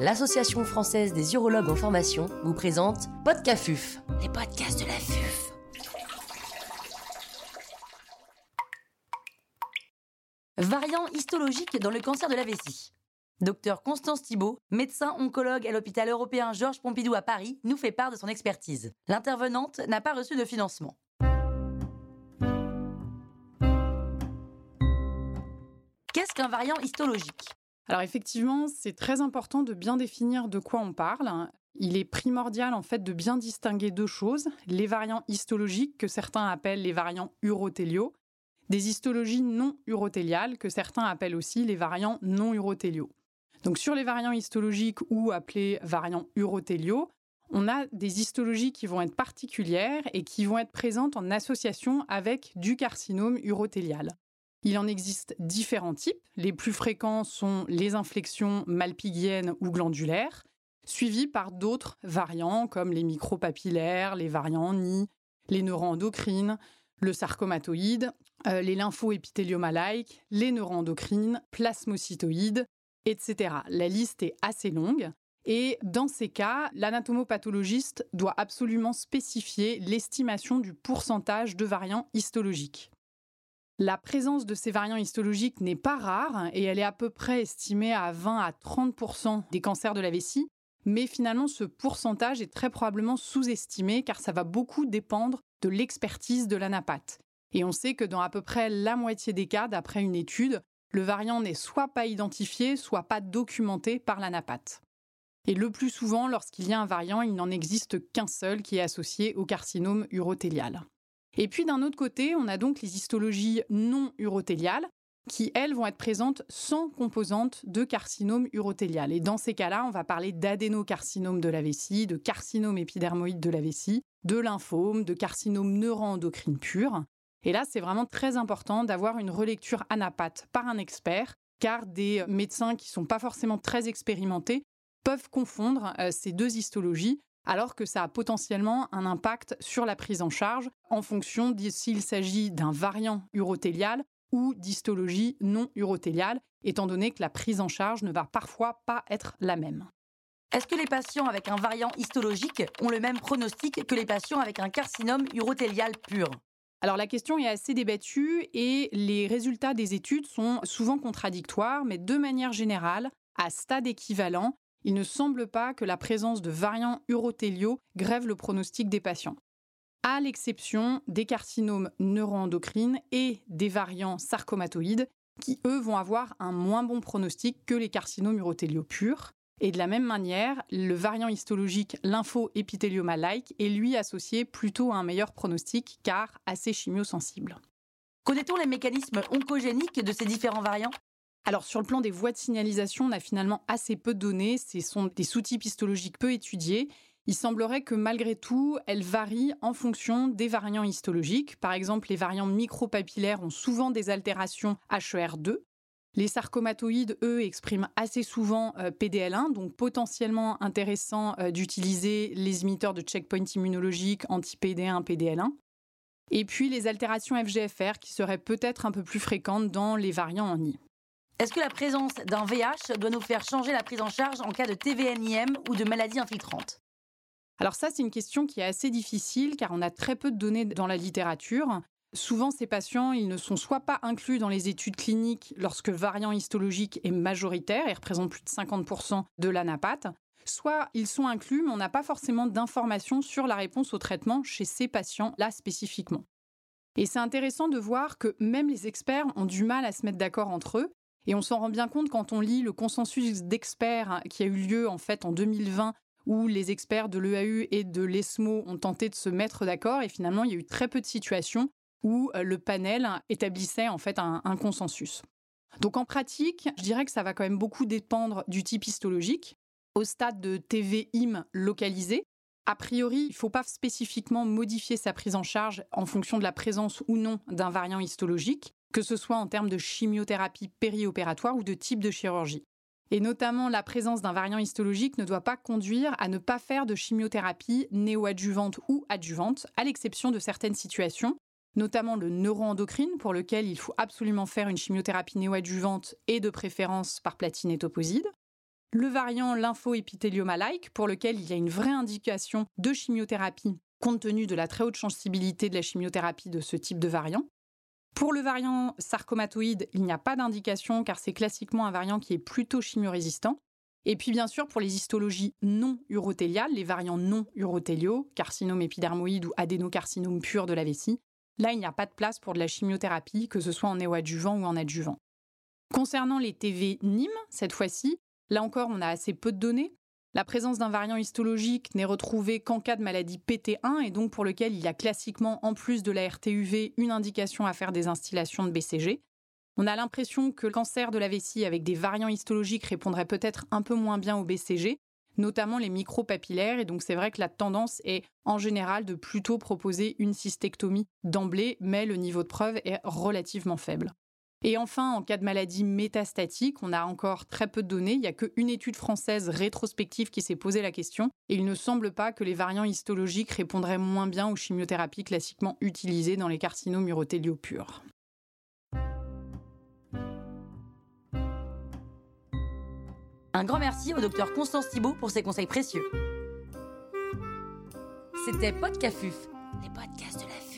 l'Association française des urologues en formation vous présente Podcafuf, les podcasts de la FUF. Variant histologique dans le cancer de la vessie. Docteur Constance Thibault, médecin oncologue à l'hôpital européen Georges Pompidou à Paris, nous fait part de son expertise. L'intervenante n'a pas reçu de financement. Qu'est-ce qu'un variant histologique? Alors effectivement, c'est très important de bien définir de quoi on parle. Il est primordial en fait de bien distinguer deux choses, les variants histologiques que certains appellent les variants urothéliaux, des histologies non urothéliales que certains appellent aussi les variants non urothéliaux. Donc sur les variants histologiques ou appelés variants urothéliaux, on a des histologies qui vont être particulières et qui vont être présentes en association avec du carcinome urothélial. Il en existe différents types. Les plus fréquents sont les inflexions malpighiennes ou glandulaires, suivies par d'autres variants comme les micropapillaires, les variants NI, les neuroendocrines, le sarcomatoïde, euh, les lymphoépithéliomalaïques, les neuroendocrines, plasmocytoïdes, etc. La liste est assez longue. Et dans ces cas, l'anatomopathologiste doit absolument spécifier l'estimation du pourcentage de variants histologiques. La présence de ces variants histologiques n'est pas rare et elle est à peu près estimée à 20 à 30% des cancers de la vessie, mais finalement ce pourcentage est très probablement sous-estimé car ça va beaucoup dépendre de l'expertise de l'anapathe. Et on sait que dans à peu près la moitié des cas, d'après une étude, le variant n'est soit pas identifié, soit pas documenté par l'anapathe. Et le plus souvent, lorsqu'il y a un variant, il n'en existe qu'un seul qui est associé au carcinome urothélial. Et puis d'un autre côté, on a donc les histologies non urothéliales qui, elles, vont être présentes sans composante de carcinome urothélial. Et dans ces cas-là, on va parler d'adénocarcinome de la vessie, de carcinome épidermoïde de la vessie, de lymphome, de carcinome neuroendocrine pur. Et là, c'est vraiment très important d'avoir une relecture anapathe par un expert, car des médecins qui ne sont pas forcément très expérimentés peuvent confondre euh, ces deux histologies alors que ça a potentiellement un impact sur la prise en charge en fonction de s'il s'agit d'un variant urothélial ou d'histologie non urothéliale, étant donné que la prise en charge ne va parfois pas être la même. Est-ce que les patients avec un variant histologique ont le même pronostic que les patients avec un carcinome urothélial pur? Alors la question est assez débattue et les résultats des études sont souvent contradictoires, mais de manière générale, à stade équivalent, il ne semble pas que la présence de variants urothéliaux grève le pronostic des patients. À l'exception des carcinomes neuroendocrines et des variants sarcomatoïdes, qui eux vont avoir un moins bon pronostic que les carcinomes urothéliaux purs. Et de la même manière, le variant histologique lymphoépithélioma-like est lui associé plutôt à un meilleur pronostic car assez chimiosensible. Connaît-on les mécanismes oncogéniques de ces différents variants? Alors sur le plan des voies de signalisation, on a finalement assez peu de données, ce sont des sous-types histologiques peu étudiés. Il semblerait que malgré tout, elles varient en fonction des variants histologiques. Par exemple, les variants micropapillaires ont souvent des altérations HER2. Les sarcomatoïdes, eux, expriment assez souvent euh, PDL1, donc potentiellement intéressant euh, d'utiliser les imiteurs de checkpoint immunologique anti-PD1, PDL1. Et puis les altérations FGFR qui seraient peut-être un peu plus fréquentes dans les variants en I. Est-ce que la présence d'un VH doit nous faire changer la prise en charge en cas de TVNIM ou de maladie infiltrante? Alors ça, c'est une question qui est assez difficile car on a très peu de données dans la littérature. Souvent, ces patients, ils ne sont soit pas inclus dans les études cliniques lorsque le variant histologique est majoritaire et représente plus de 50% de l'anapathe, soit ils sont inclus, mais on n'a pas forcément d'informations sur la réponse au traitement chez ces patients-là spécifiquement. Et c'est intéressant de voir que même les experts ont du mal à se mettre d'accord entre eux, et on s'en rend bien compte quand on lit le consensus d'experts qui a eu lieu en fait en 2020 où les experts de l'EAU et de l'ESMO ont tenté de se mettre d'accord et finalement il y a eu très peu de situations où euh, le panel établissait en fait un, un consensus. Donc en pratique, je dirais que ça va quand même beaucoup dépendre du type histologique. Au stade de TVIM localisé, a priori, il ne faut pas spécifiquement modifier sa prise en charge en fonction de la présence ou non d'un variant histologique que ce soit en termes de chimiothérapie périopératoire ou de type de chirurgie. Et notamment, la présence d'un variant histologique ne doit pas conduire à ne pas faire de chimiothérapie néoadjuvante ou adjuvante, à l'exception de certaines situations, notamment le neuroendocrine, pour lequel il faut absolument faire une chimiothérapie néoadjuvante et de préférence par platine et toposide. le variant lymphoépithélioma-like, pour lequel il y a une vraie indication de chimiothérapie compte tenu de la très haute sensibilité de la chimiothérapie de ce type de variant. Pour le variant sarcomatoïde, il n'y a pas d'indication car c'est classiquement un variant qui est plutôt chimiorésistant. Et puis bien sûr pour les histologies non urothéliales, les variants non urothéliaux, carcinome épidermoïde ou adénocarcinome pur de la vessie, là il n'y a pas de place pour de la chimiothérapie, que ce soit en néoadjuvant ou en adjuvant. Concernant les TV NIM, cette fois-ci, là encore on a assez peu de données. La présence d'un variant histologique n'est retrouvée qu'en cas de maladie PT1 et donc pour lequel il y a classiquement, en plus de la RTUV, une indication à faire des instillations de BCG. On a l'impression que le cancer de la vessie avec des variants histologiques répondrait peut-être un peu moins bien au BCG, notamment les micropapillaires, et donc c'est vrai que la tendance est en général de plutôt proposer une cystectomie d'emblée, mais le niveau de preuve est relativement faible. Et enfin, en cas de maladie métastatique, on a encore très peu de données. Il n'y a qu'une étude française rétrospective qui s'est posé la question. Et il ne semble pas que les variants histologiques répondraient moins bien aux chimiothérapies classiquement utilisées dans les carcinomes purs. Un grand merci au docteur Constance Thibault pour ses conseils précieux. C'était Podcafuf, les podcasts de la FUF.